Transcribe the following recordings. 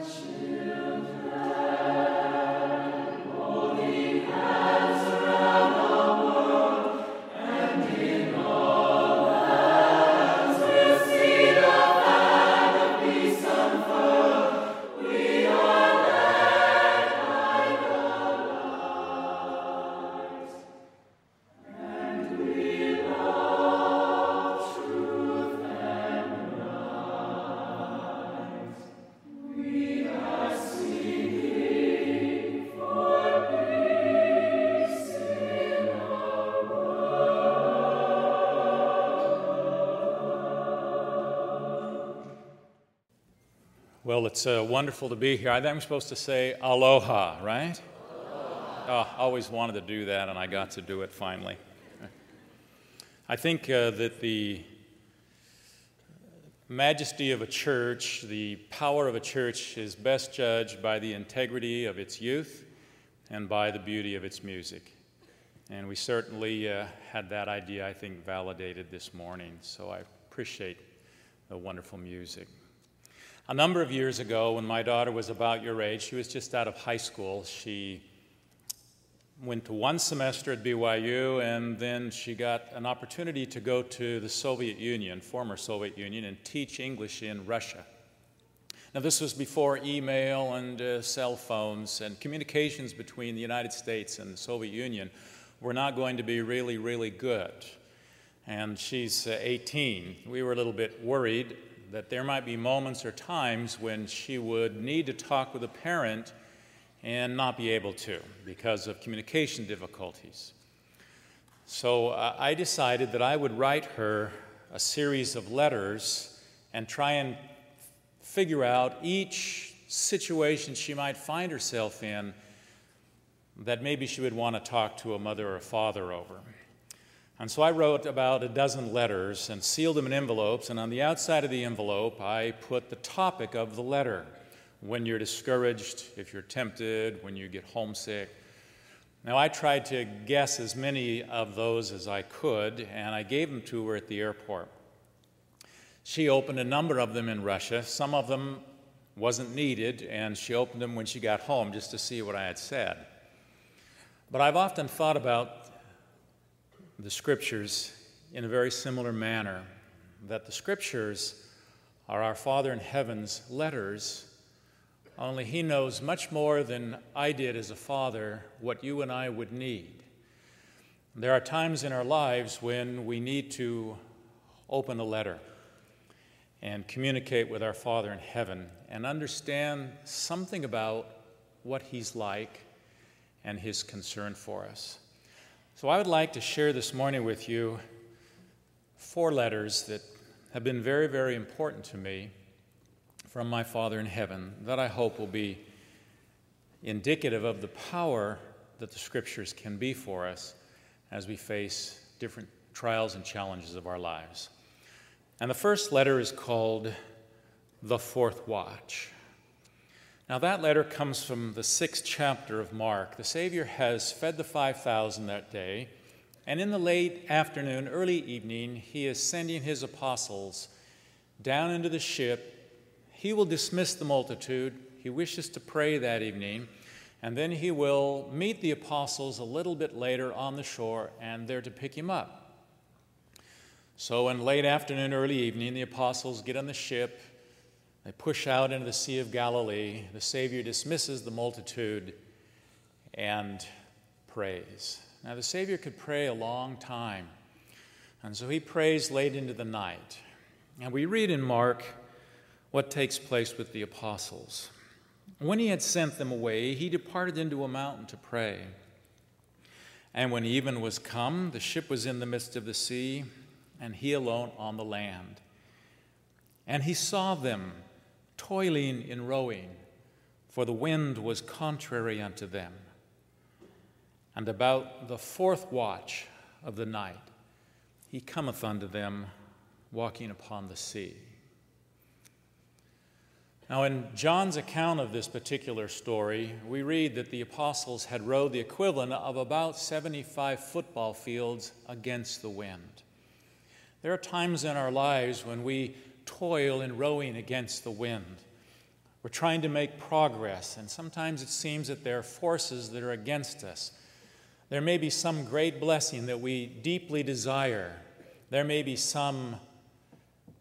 Well, it's uh, wonderful to be here. I think I'm supposed to say aloha, right? Aloha. Oh, always wanted to do that, and I got to do it finally. I think uh, that the majesty of a church, the power of a church, is best judged by the integrity of its youth and by the beauty of its music. And we certainly uh, had that idea, I think, validated this morning. So I appreciate the wonderful music. A number of years ago, when my daughter was about your age, she was just out of high school. She went to one semester at BYU, and then she got an opportunity to go to the Soviet Union, former Soviet Union, and teach English in Russia. Now, this was before email and uh, cell phones, and communications between the United States and the Soviet Union were not going to be really, really good. And she's uh, 18. We were a little bit worried that there might be moments or times when she would need to talk with a parent and not be able to because of communication difficulties. So uh, I decided that I would write her a series of letters and try and figure out each situation she might find herself in that maybe she would want to talk to a mother or a father over. And so I wrote about a dozen letters and sealed them in envelopes, and on the outside of the envelope, I put the topic of the letter when you're discouraged, if you're tempted, when you get homesick. Now, I tried to guess as many of those as I could, and I gave them to her at the airport. She opened a number of them in Russia. Some of them wasn't needed, and she opened them when she got home just to see what I had said. But I've often thought about the scriptures in a very similar manner that the scriptures are our Father in heaven's letters, only He knows much more than I did as a father what you and I would need. There are times in our lives when we need to open a letter and communicate with our Father in heaven and understand something about what He's like and His concern for us. So, I would like to share this morning with you four letters that have been very, very important to me from my Father in heaven that I hope will be indicative of the power that the Scriptures can be for us as we face different trials and challenges of our lives. And the first letter is called The Fourth Watch. Now, that letter comes from the sixth chapter of Mark. The Savior has fed the 5,000 that day, and in the late afternoon, early evening, he is sending his apostles down into the ship. He will dismiss the multitude. He wishes to pray that evening, and then he will meet the apostles a little bit later on the shore, and they're to pick him up. So, in late afternoon, early evening, the apostles get on the ship they push out into the Sea of Galilee. The Savior dismisses the multitude and prays. Now, the Savior could pray a long time, and so he prays late into the night. And we read in Mark what takes place with the apostles. When he had sent them away, he departed into a mountain to pray. And when even was come, the ship was in the midst of the sea, and he alone on the land. And he saw them toiling in rowing, for the wind was contrary unto them. And about the fourth watch of the night, he cometh unto them walking upon the sea. Now, in John's account of this particular story, we read that the apostles had rowed the equivalent of about 75 football fields against the wind. There are times in our lives when we toil in rowing against the wind. We're trying to make progress, and sometimes it seems that there are forces that are against us. There may be some great blessing that we deeply desire. There may be some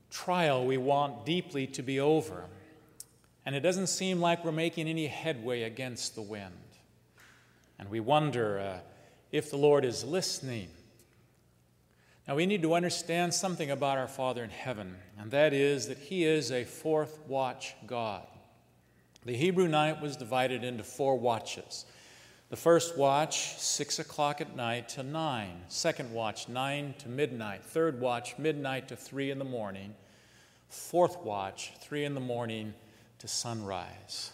trial we want deeply to be over. And it doesn't seem like we're making any headway against the wind. And we wonder uh, if the Lord is listening. Now, we need to understand something about our Father in heaven, and that is that He is a fourth watch God. The Hebrew night was divided into four watches. The first watch, 6 o'clock at night to 9. Second watch, 9 to midnight. Third watch, midnight to 3 in the morning. Fourth watch, 3 in the morning to sunrise.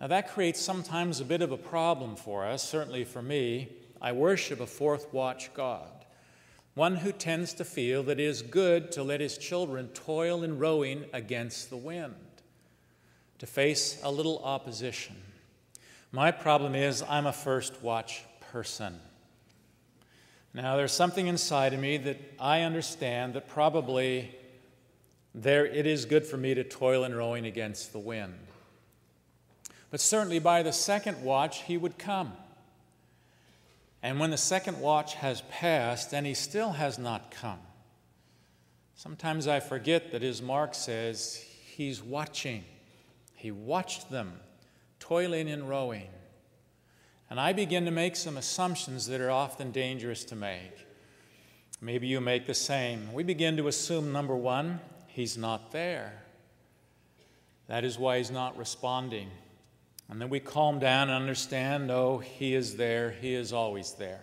Now, that creates sometimes a bit of a problem for us, certainly for me. I worship a fourth watch God, one who tends to feel that it is good to let his children toil in rowing against the wind, to face a little opposition. My problem is I'm a first watch person. Now, there's something inside of me that I understand that probably there it is good for me to toil in rowing against the wind. But certainly by the second watch, he would come. And when the second watch has passed and he still has not come, sometimes I forget that, as Mark says, he's watching. He watched them toiling and rowing. And I begin to make some assumptions that are often dangerous to make. Maybe you make the same. We begin to assume, number one, he's not there. That is why he's not responding. And then we calm down and understand oh, he is there, he is always there.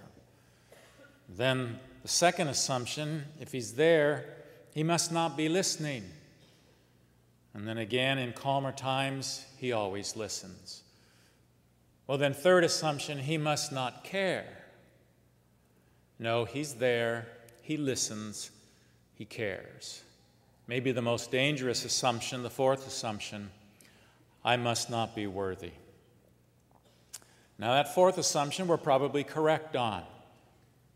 Then the second assumption if he's there, he must not be listening. And then again, in calmer times, he always listens. Well, then, third assumption, he must not care. No, he's there, he listens, he cares. Maybe the most dangerous assumption, the fourth assumption, I must not be worthy. Now, that fourth assumption we're probably correct on.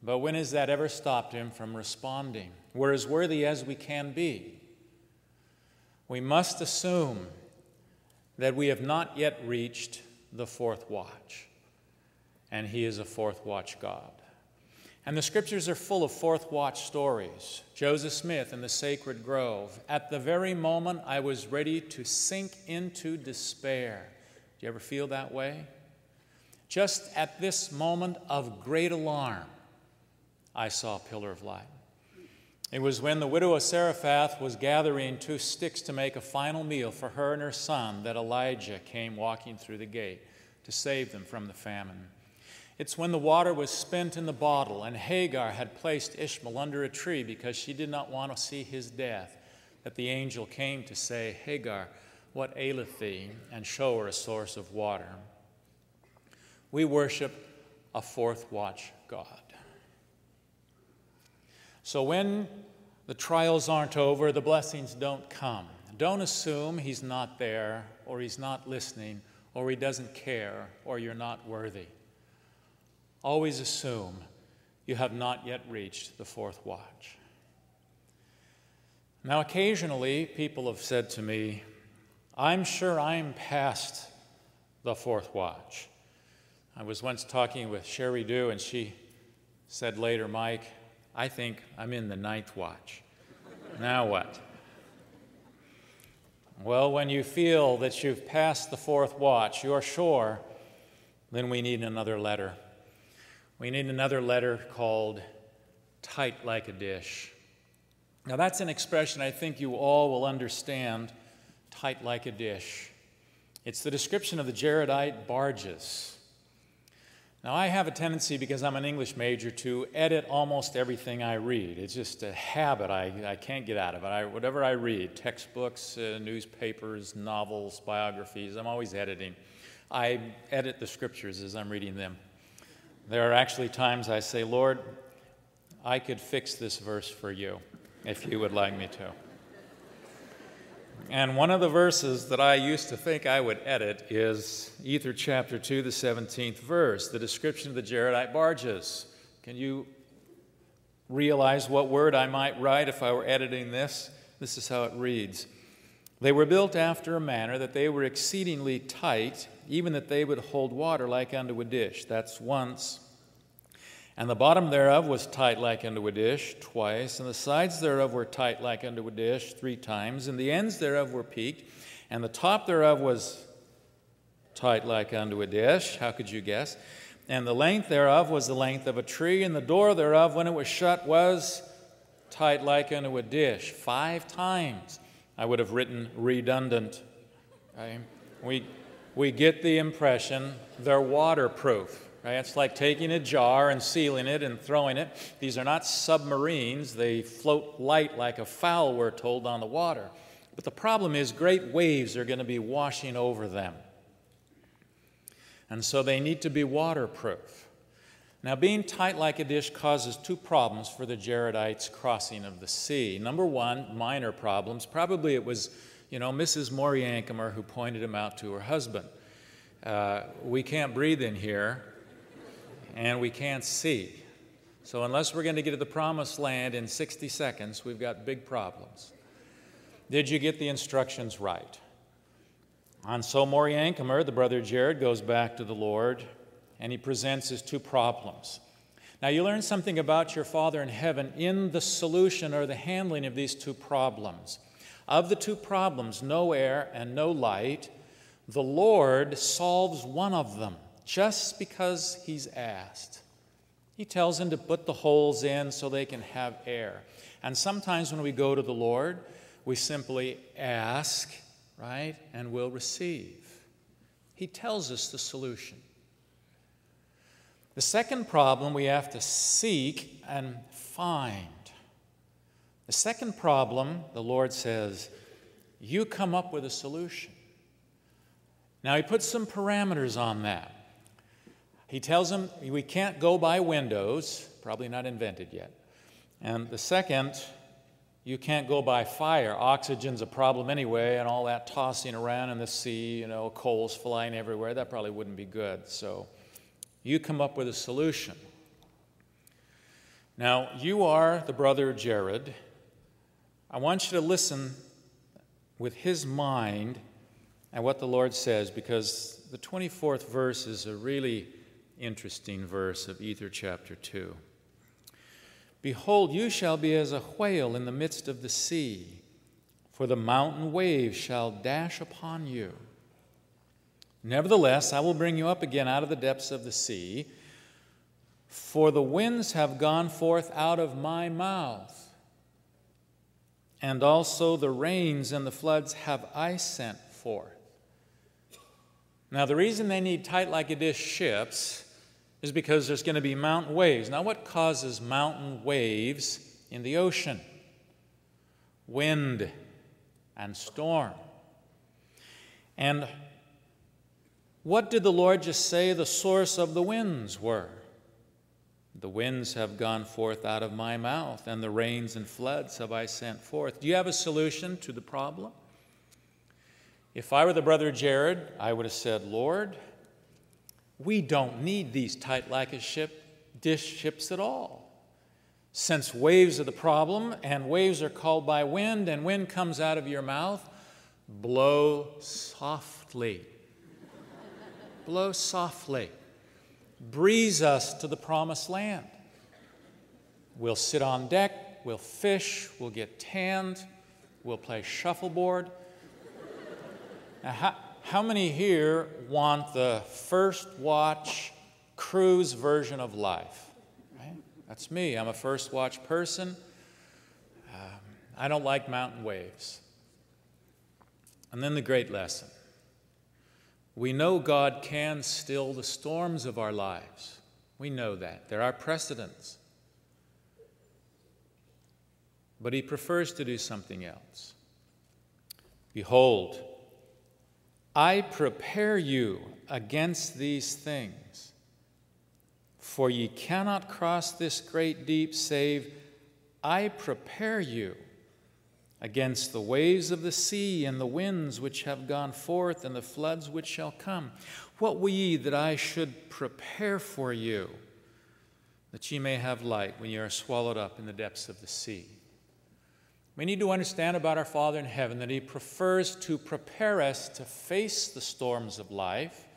But when has that ever stopped him from responding? We're as worthy as we can be. We must assume that we have not yet reached the fourth watch, and he is a fourth watch God. And the scriptures are full of fourth watch stories. Joseph Smith in the sacred grove. At the very moment I was ready to sink into despair. Do you ever feel that way? Just at this moment of great alarm, I saw a pillar of light. It was when the widow of Zarephath was gathering two sticks to make a final meal for her and her son that Elijah came walking through the gate to save them from the famine. It's when the water was spent in the bottle and Hagar had placed Ishmael under a tree because she did not want to see his death that the angel came to say, Hagar, what aileth thee? and show her a source of water. We worship a fourth watch God. So when the trials aren't over, the blessings don't come. Don't assume he's not there or he's not listening or he doesn't care or you're not worthy. Always assume you have not yet reached the fourth watch. Now, occasionally, people have said to me, I'm sure I'm past the fourth watch. I was once talking with Sheri Dew, and she said later, Mike, I think I'm in the ninth watch. now what? Well, when you feel that you've passed the fourth watch, you're sure, then we need another letter. We need another letter called tight like a dish. Now, that's an expression I think you all will understand tight like a dish. It's the description of the Jaredite barges. Now, I have a tendency, because I'm an English major, to edit almost everything I read. It's just a habit I, I can't get out of it. I, whatever I read, textbooks, uh, newspapers, novels, biographies, I'm always editing. I edit the scriptures as I'm reading them. There are actually times I say, Lord, I could fix this verse for you if you would like me to. And one of the verses that I used to think I would edit is Ether chapter 2, the 17th verse, the description of the Jaredite barges. Can you realize what word I might write if I were editing this? This is how it reads They were built after a manner that they were exceedingly tight, even that they would hold water like unto a dish. That's once. And the bottom thereof was tight like unto a dish, twice. And the sides thereof were tight like unto a dish, three times. And the ends thereof were peaked. And the top thereof was tight like unto a dish. How could you guess? And the length thereof was the length of a tree. And the door thereof, when it was shut, was tight like unto a dish. Five times. I would have written redundant. Right? We, we get the impression they're waterproof. Right? It's like taking a jar and sealing it and throwing it. These are not submarines. They float light like a fowl, we're told, on the water. But the problem is, great waves are going to be washing over them. And so they need to be waterproof. Now, being tight like a dish causes two problems for the Jaredites crossing of the sea. Number one, minor problems. Probably it was, you know, Mrs. Moriancumer who pointed him out to her husband. Uh, we can't breathe in here and we can't see. So, unless we're going to get to the promised land in 60 seconds, we've got big problems. Did you get the instructions right? And so Moriancumer, the brother Jared, goes back to the Lord and he presents his two problems. Now, you learn something about your Father in heaven in the solution or the handling of these two problems. Of the two problems, no air and no light, the Lord solves one of them just because he's asked. He tells him to put the holes in so they can have air. And sometimes when we go to the Lord, we simply ask, right, and we'll receive. He tells us the solution. The second problem we have to seek and find. The second problem, the Lord says, you come up with a solution. Now, He puts some parameters on that. He tells them we can't go by windows, probably not invented yet. And the second, you can't go by fire. Oxygen's a problem anyway, and all that tossing around in the sea, you know, coals flying everywhere, that probably wouldn't be good. So you come up with a solution. Now, you are the brother Jared. I want you to listen with his mind and what the Lord says because the 24th verse is a really interesting verse of Ether chapter 2. Behold, you shall be as a whale in the midst of the sea, for the mountain waves shall dash upon you. Nevertheless, I will bring you up again out of the depths of the sea, for the winds have gone forth out of my mouth, and also the rains and the floods have I sent forth. Now, the reason they need tight like a dish ships is because there's going to be mountain waves. Now, what causes mountain waves in the ocean? Wind and storm. And what did the Lord just say the source of the winds were? The winds have gone forth out of my mouth, and the rains and floods have I sent forth. Do you have a solution to the problem? If I were the brother Jared, I would have said, Lord, we don't need these tight like a ship dish ships at all. Since waves are the problem, and waves are called by wind, and wind comes out of your mouth, blow softly. blow softly. Breeze us to the promised land. We'll sit on deck, we'll fish, we'll get tanned, we'll play shuffleboard. Now, how, how many here want the first watch cruise version of life? Right? That's me. I'm a first watch person. Um, I don't like mountain waves. And then the great lesson we know God can still the storms of our lives. We know that. There are precedents. But He prefers to do something else. Behold, I prepare you against these things. For ye cannot cross this great deep, save I prepare you against the waves of the sea and the winds which have gone forth and the floods which shall come. What will ye that I should prepare for you, that ye may have light when ye are swallowed up in the depths of the sea? We need to understand about our Father in heaven that He prefers to prepare us to face the storms of life,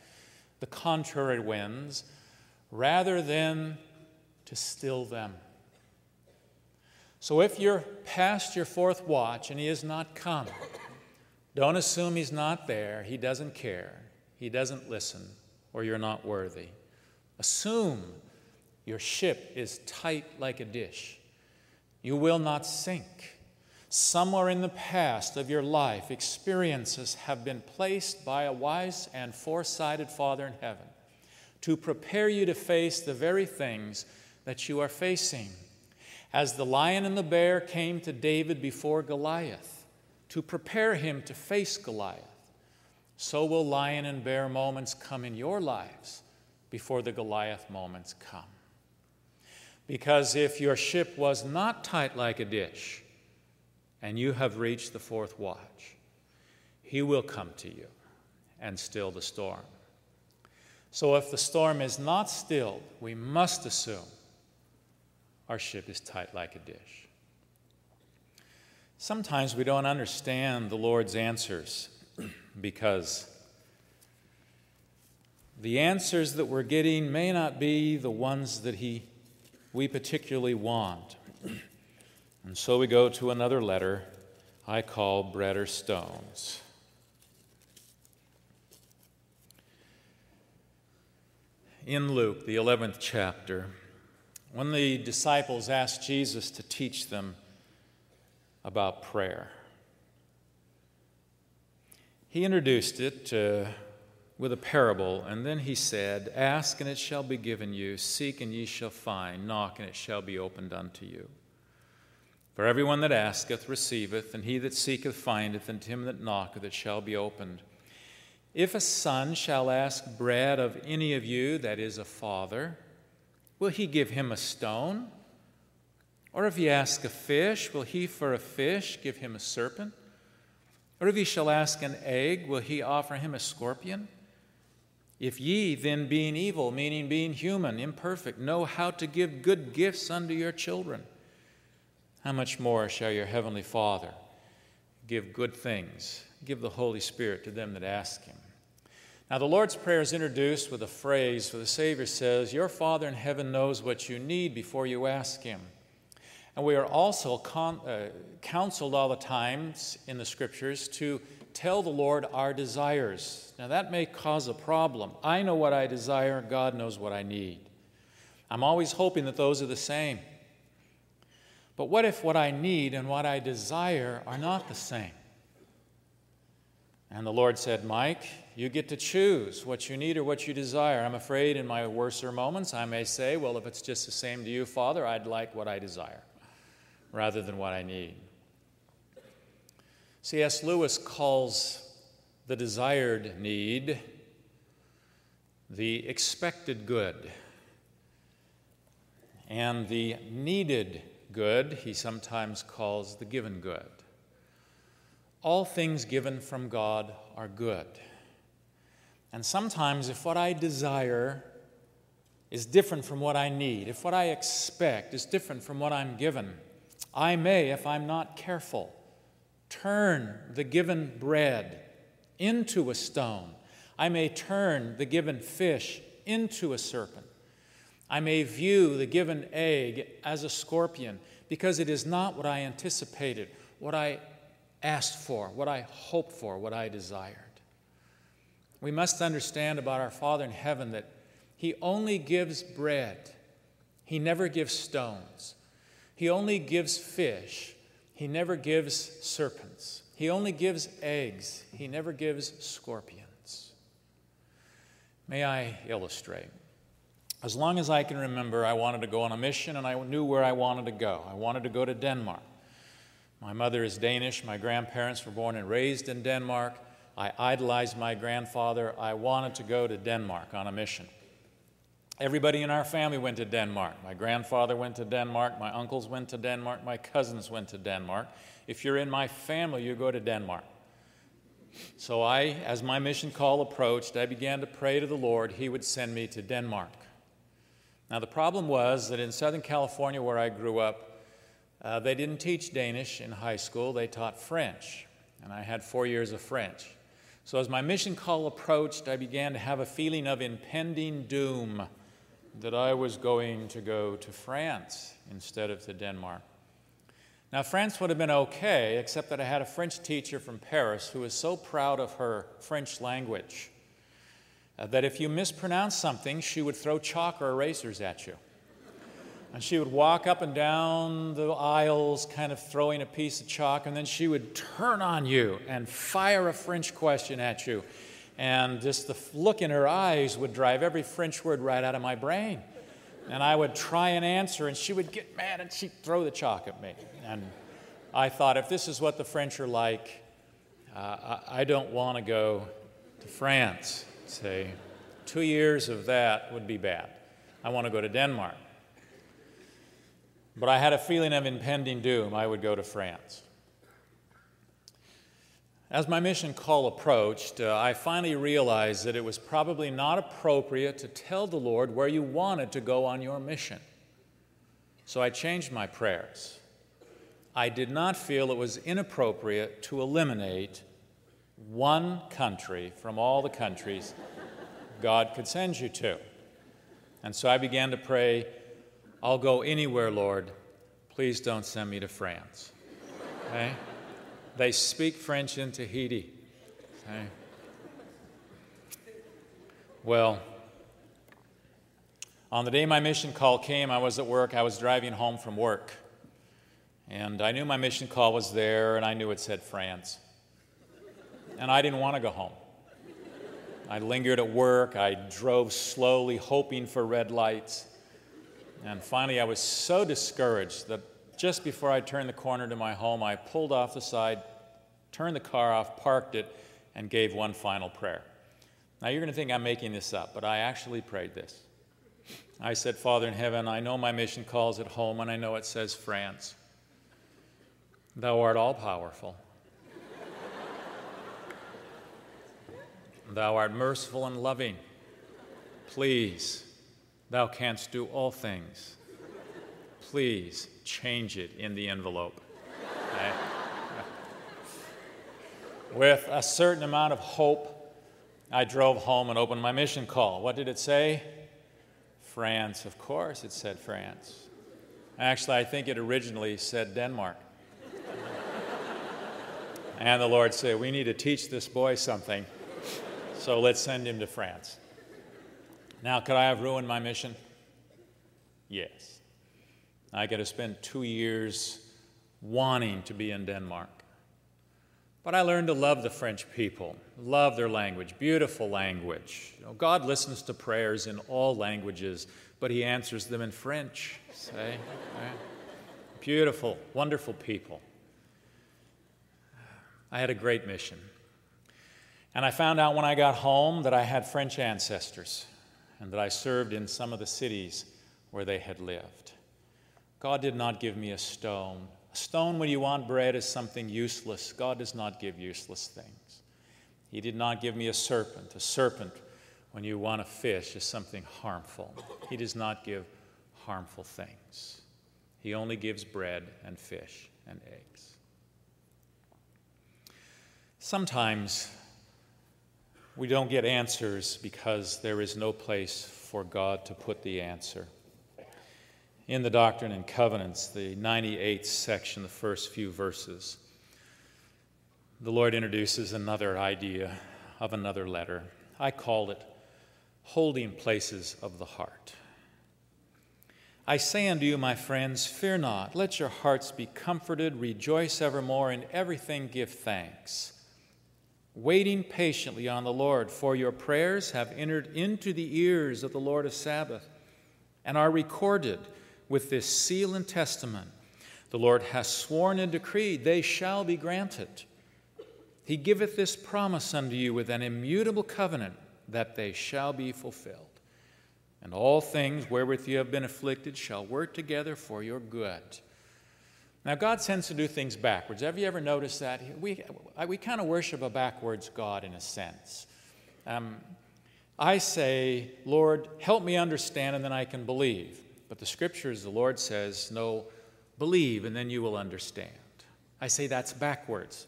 the contrary winds, rather than to still them. So if you're past your fourth watch and He has not come, don't assume He's not there. He doesn't care, He doesn't listen, or you're not worthy. Assume your ship is tight like a dish. You will not sink. Somewhere in the past of your life, experiences have been placed by a wise and foresighted Father in heaven to prepare you to face the very things that you are facing. As the lion and the bear came to David before Goliath to prepare him to face Goliath, so will lion and bear moments come in your lives before the Goliath moments come. Because if your ship was not tight like a dish, and you have reached the fourth watch, he will come to you and still the storm. So if the storm is not stilled, we must assume our ship is tight like a dish. Sometimes we don't understand the Lord's answers because the answers that we're getting may not be the ones that he, we particularly want. And so we go to another letter I call Bread or Stones. In Luke, the 11th chapter, when the disciples asked Jesus to teach them about prayer, he introduced it uh, with a parable, and then he said, Ask and it shall be given you, seek and ye shall find, knock and it shall be opened unto you. For everyone that asketh receiveth, and he that seeketh findeth, and to him that knocketh it shall be opened. If a son shall ask bread of any of you that is a father, will he give him a stone? Or if he ask a fish, will he for a fish give him a serpent? Or if he shall ask an egg, will he offer him a scorpion? If ye, then being evil, meaning being human, imperfect, know how to give good gifts unto your children, how much more shall your heavenly Father give good things, give the Holy Spirit to them that ask him? Now, the Lord's Prayer is introduced with a phrase where the Savior says, Your Father in heaven knows what you need before you ask him. And we are also con- uh, counseled all the times in the scriptures to tell the Lord our desires. Now, that may cause a problem. I know what I desire, God knows what I need. I'm always hoping that those are the same. But what if what I need and what I desire are not the same? And the Lord said, Mike, you get to choose what you need or what you desire. I'm afraid in my worser moments I may say, well, if it's just the same to you, Father, I'd like what I desire rather than what I need. C.S. Lewis calls the desired need the expected good, and the needed good, he sometimes calls the given good. All things given from God are good. And sometimes, if what I desire is different from what I need, if what I expect is different from what I'm given, I may, if I'm not careful, turn the given bread into a stone. I may turn the given fish into a serpent. I may view the given egg as a scorpion because it is not what I anticipated, what I asked for, what I hoped for, what I desired. We must understand about our Father in heaven that He only gives bread, He never gives stones. He only gives fish, He never gives serpents. He only gives eggs, He never gives scorpions. May I illustrate? As long as I can remember, I wanted to go on a mission and I knew where I wanted to go. I wanted to go to Denmark. My mother is Danish. My grandparents were born and raised in Denmark. I idolized my grandfather. I wanted to go to Denmark on a mission. Everybody in our family went to Denmark. My grandfather went to Denmark. My uncles went to Denmark. My cousins went to Denmark. If you're in my family, you go to Denmark. So I, as my mission call approached, I began to pray to the Lord he would send me to Denmark. Now, the problem was that in Southern California, where I grew up, Uh, they didn't teach Danish in high school, they taught French, and I had four years of French. So, as my mission call approached, I began to have a feeling of impending doom that I was going to go to France instead of to Denmark. Now, France would have been okay, except that I had a French teacher from Paris who was so proud of her French language uh, that if you mispronounced something, she would throw chalk or erasers at you. And she would walk up and down the aisles, kind of throwing a piece of chalk, and then she would turn on you and fire a French question at you. And just the look in her eyes would drive every French word right out of my brain. And I would try and answer, and she would get mad and she'd throw the chalk at me. And I thought, if this is what the French are like, uh, I, I don't want to go to France. Say, two years of that would be bad. I want to go to Denmark. But I had a feeling of impending doom. I would go to France. As my mission call approached, uh, I finally realized that it was probably not appropriate to tell the Lord where you wanted to go on your mission. So I changed my prayers. I did not feel it was inappropriate to eliminate one country from all the countries God could send you to. And so I began to pray, I'll go anywhere, Lord. Please don't send me to France. Okay? They speak French in Tahiti. Okay? Well, on the day my mission call came, I was at work. I was driving home from work. And I knew my mission call was there, and I knew it said France. And I didn't want to go home. I lingered at work. I drove slowly, hoping for red lights. And finally, I was so discouraged that just before I turned the corner to my home, I pulled off the side, turned the car off, parked it, and gave one final prayer. Now, you're going to think I'm making this up, but I actually prayed this. I said, Father in heaven, I know my mission calls at home, and I know it says France. Thou art all powerful. Thou art merciful and loving. Please, thou canst do all things. Please change it in the envelope. With a certain amount of hope, I drove home and opened my mission call. What did it say? France. Of course, it said France. Actually, I think it originally said Denmark. and the Lord said, We need to teach this boy something, so let's send him to France. Now, could I have ruined my mission? Yes. I got to spend two years wanting to be in Denmark. But I learned to love the French people, love their language, beautiful language. You know, God listens to prayers in all languages, but He answers them in French. Say, right? beautiful, wonderful people. I had a great mission. And I found out when I got home that I had French ancestors and that I served in some of the cities where they had lived. God did not give me a stone. A stone when you want bread is something useless. God does not give useless things. He did not give me a serpent. A serpent, when you want a fish, is something harmful. He does not give harmful things. He only gives bread and fish and eggs. Sometimes we don't get answers because there is no place for God to put the answer in the Doctrine and Covenants, the 98th section, the first few verses, the Lord introduces another idea of another letter. I call it Holding Places of the Heart. I say unto you, my friends, fear not. Let your hearts be comforted. Rejoice evermore. In everything give thanks. Waiting patiently on the Lord, for your prayers have entered into the ears of the Lord of Sabaoth and are recorded with this seal and testament. The Lord has sworn and decreed, they shall be granted. He giveth this promise unto you with an immutable covenant, that they shall be fulfilled. And all things wherewith you have been afflicted shall work together for your good. Now, God tends to do things backwards. Have you ever noticed that? We, we kind of worship a backwards God in a sense. Um, I say, Lord, help me understand, and then I can believe. But the scriptures, the Lord says, no, Believe, and then you will understand. I say that's backwards.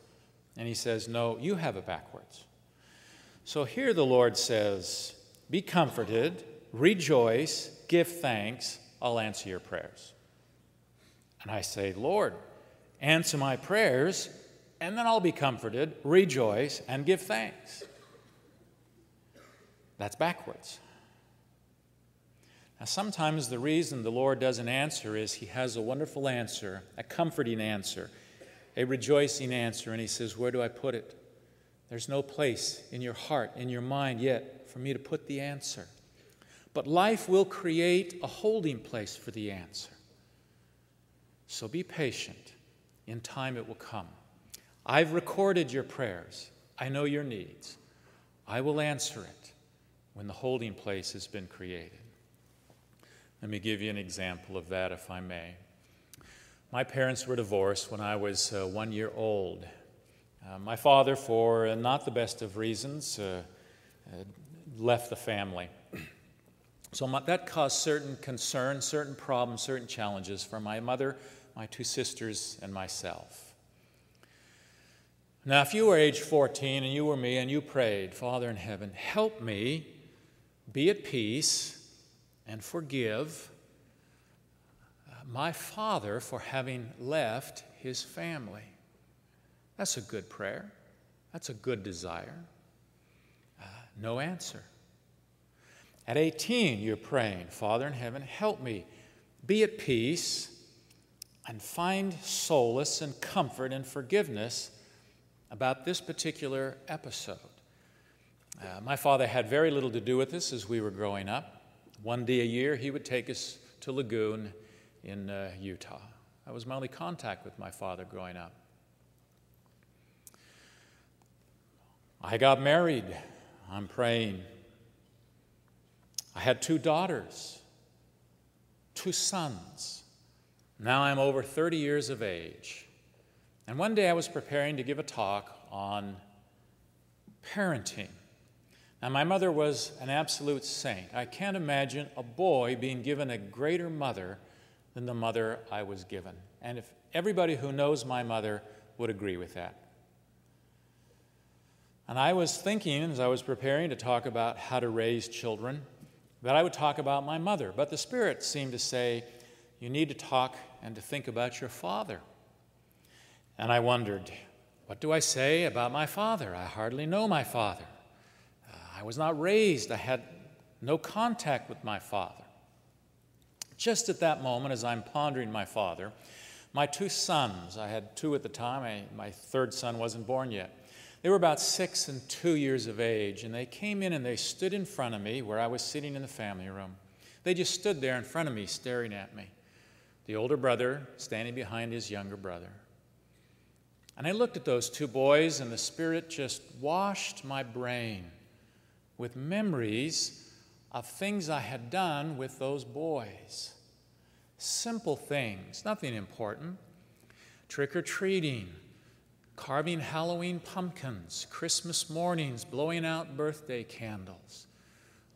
And he says, No, you have it backwards. So here the Lord says, Be comforted, rejoice, give thanks, I'll answer your prayers. And I say, Lord, answer my prayers, and then I'll be comforted, rejoice, and give thanks. That's backwards. Now, sometimes the reason the Lord doesn't answer is He has a wonderful answer, a comforting answer, a rejoicing answer, and He says, Where do I put it? There's no place in your heart, in your mind yet for me to put the answer. But life will create a holding place for the answer. So be patient. In time, it will come. I've recorded your prayers. I know your needs. I will answer it when the holding place has been created. Let me give you an example of that, if I may. My parents were divorced when I was uh, one year old. Uh, my father, for uh, not the best of reasons, uh, uh, left the family. So my, that caused certain concerns, certain problems, certain challenges for my mother, my two sisters, and myself. Now, if you were age 14 and you were me and you prayed, Father in heaven, help me be at peace and forgive uh, my father for having left his family. That's a good prayer. That's a good desire. Uh, no answer. At 18, you're praying, Father in heaven, help me be at peace and find solace and comfort and forgiveness about this particular episode. Uh, my father had very little to do with this as we were growing up. One day a year, he would take us to Lagoon in uh, Utah. That was my only contact with my father growing up. I got married. I'm praying. I had two daughters, two sons. Now I'm over 30 years of age. And one day I was preparing to give a talk on parenting. Now, my mother was an absolute saint. I can't imagine a boy being given a greater mother than the mother I was given. And if everybody who knows my mother would agree with that. And I was thinking as I was preparing to talk about how to raise children that I would talk about my mother. But the Spirit seemed to say, You need to talk and to think about your father. And I wondered, What do I say about my father? I hardly know my father. Uh, I was not raised, I had no contact with my father. Just at that moment, as I'm pondering my father, my two sons, I had two at the time, I, my third son wasn't born yet. They were about six and two years of age, and they came in and they stood in front of me where I was sitting in the family room. They just stood there in front of me, staring at me. The older brother standing behind his younger brother. And I looked at those two boys, and the Spirit just washed my brain with memories of things I had done with those boys. Simple things, nothing important. Trick or treating, carving Halloween pumpkins, Christmas mornings, blowing out birthday candles,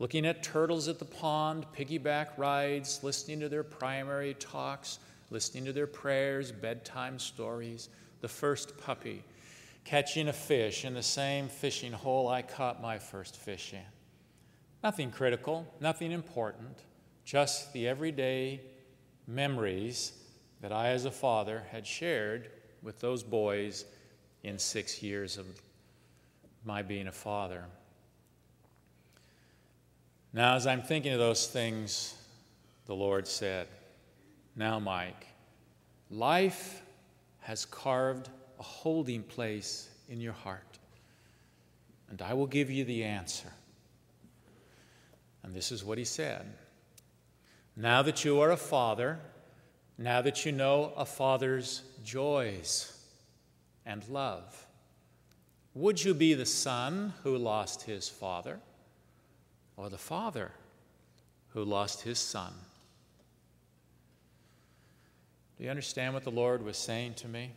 looking at turtles at the pond, piggyback rides, listening to their primary talks, listening to their prayers, bedtime stories, the first puppy, catching a fish in the same fishing hole I caught my first fish in. Nothing critical, nothing important, just the everyday memories that I, as a father, had shared with those boys in six years of my being a father. Now, as I'm thinking of those things, the Lord said, Now, Mike, life has carved a holding place in your heart. And I will give you the answer. And this is what he said Now that you are a father, now that you know a father's joys and love, would you be the son who lost his father or the father who lost his son? Do you understand what the Lord was saying to me?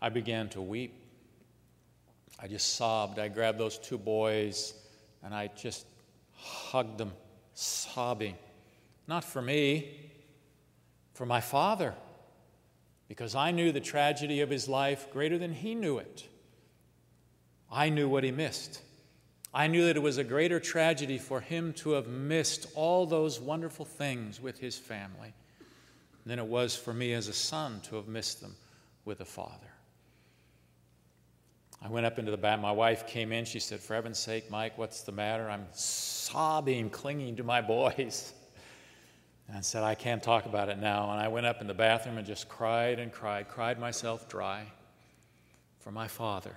I began to weep. I just sobbed. I grabbed those two boys and I just hugged them, sobbing. Not for me, for my father, because I knew the tragedy of his life greater than he knew it. I knew what he missed. I knew that it was a greater tragedy for him to have missed all those wonderful things with his family than it was for me as a son to have missed them with a father. I went up into the bath. My wife came in. She said, For heaven's sake, Mike, what's the matter? I'm sobbing, clinging to my boys. And I said, I can't talk about it now. And I went up in the bathroom and just cried and cried, cried myself dry for my father.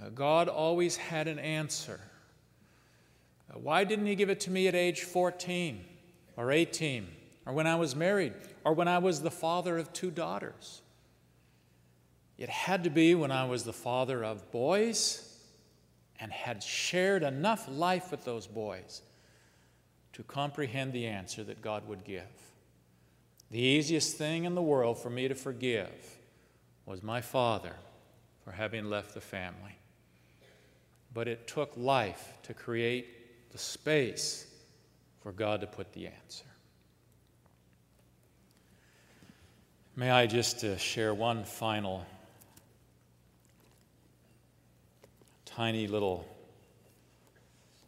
Uh, God always had an answer. Uh, why didn't He give it to me at age 14 or 18 or when I was married or when I was the father of two daughters? It had to be when I was the father of boys and had shared enough life with those boys to comprehend the answer that God would give. The easiest thing in the world for me to forgive was my father for having left the family. But it took life to create the space for God to put the answer. May I just uh, share one final tiny little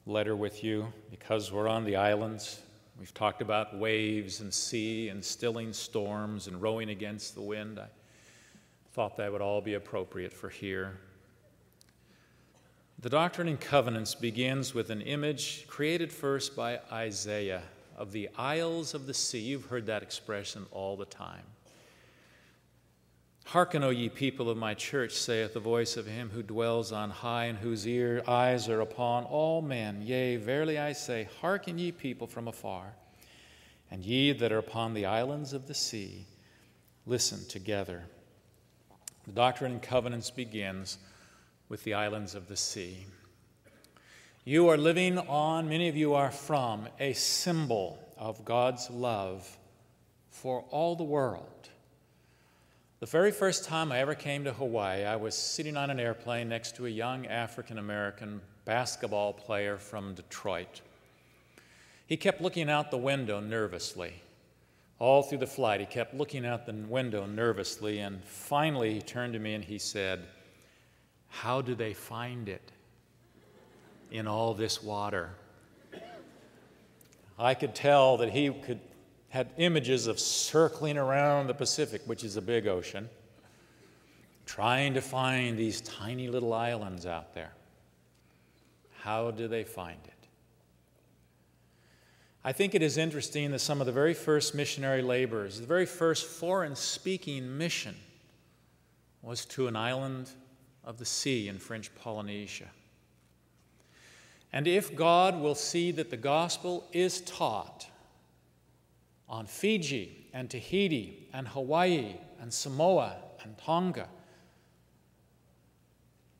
letter with you because we're on the islands. We've talked about waves and sea and stilling storms and rowing against the wind. I thought that would all be appropriate for here. The Doctrine and Covenants begins with an image created first by Isaiah of the isles of the sea. You've heard that expression all the time. Hearken, O ye people of my church, saith the voice of him who dwells on high, and whose ear eyes are upon all men. Yea, verily I say, hearken ye people from afar, and ye that are upon the islands of the sea, listen together. The Doctrine and Covenants begins with the islands of the sea. You are living on, many of you are from, a symbol of God's love for all the world. The very first time I ever came to Hawaii, I was sitting on an airplane next to a young African American basketball player from Detroit. He kept looking out the window nervously. All through the flight, he kept looking out the window nervously, and finally he turned to me and he said, How do they find it in all this water? I could tell that he could had images of circling around the Pacific, which is a big ocean, trying to find these tiny little islands out there. How do they find it? I think it is interesting that some of the very first missionary labors, the very first foreign speaking mission, was to an island of the sea in French Polynesia. And if God will see that the gospel is taught on Fiji and Tahiti and Hawaii and Samoa and Tonga.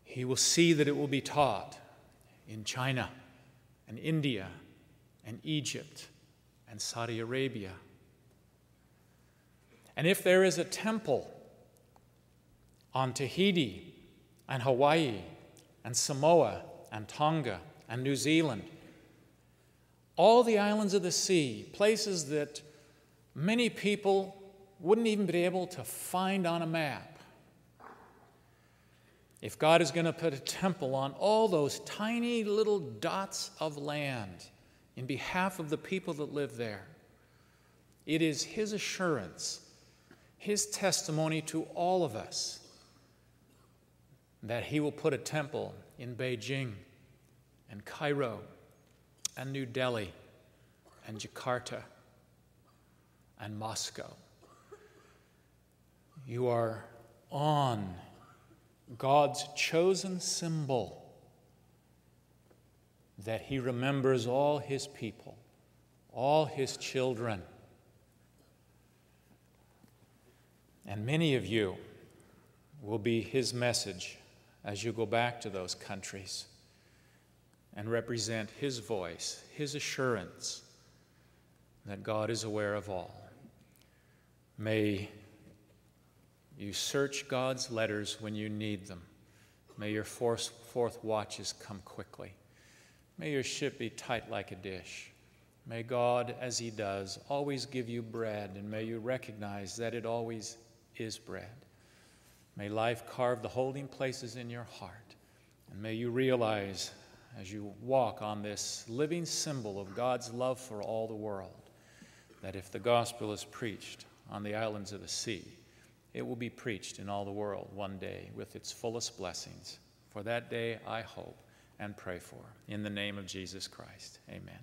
He will see that it will be taught in China and India and Egypt and Saudi Arabia. And if there is a temple on Tahiti and Hawaii and Samoa and Tonga and New Zealand, all the islands of the sea, places that many people wouldn't even be able to find on a map. If God is going to put a temple on all those tiny little dots of land in behalf of the people that live there, it is His assurance, His testimony to all of us that He will put a temple in Beijing and Cairo and New Delhi and Jakarta and Moscow. You are on God's chosen symbol that He remembers all His people, all His children. And many of you will be His message as you go back to those countries and represent His voice, His assurance that God is aware of all. May you search God's letters when you need them. May your fourth, fourth watches come quickly. May your ship be tight like a dish. May God, as He does, always give you bread, and may you recognize that it always is bread. May life carve the holding places in your heart. And may you realize as you walk on this living symbol of God's love for all the world that if the gospel is preached on the islands of the sea, it will be preached in all the world one day with its fullest blessings. For that day, I hope and pray for. In the name of Jesus Christ, amen.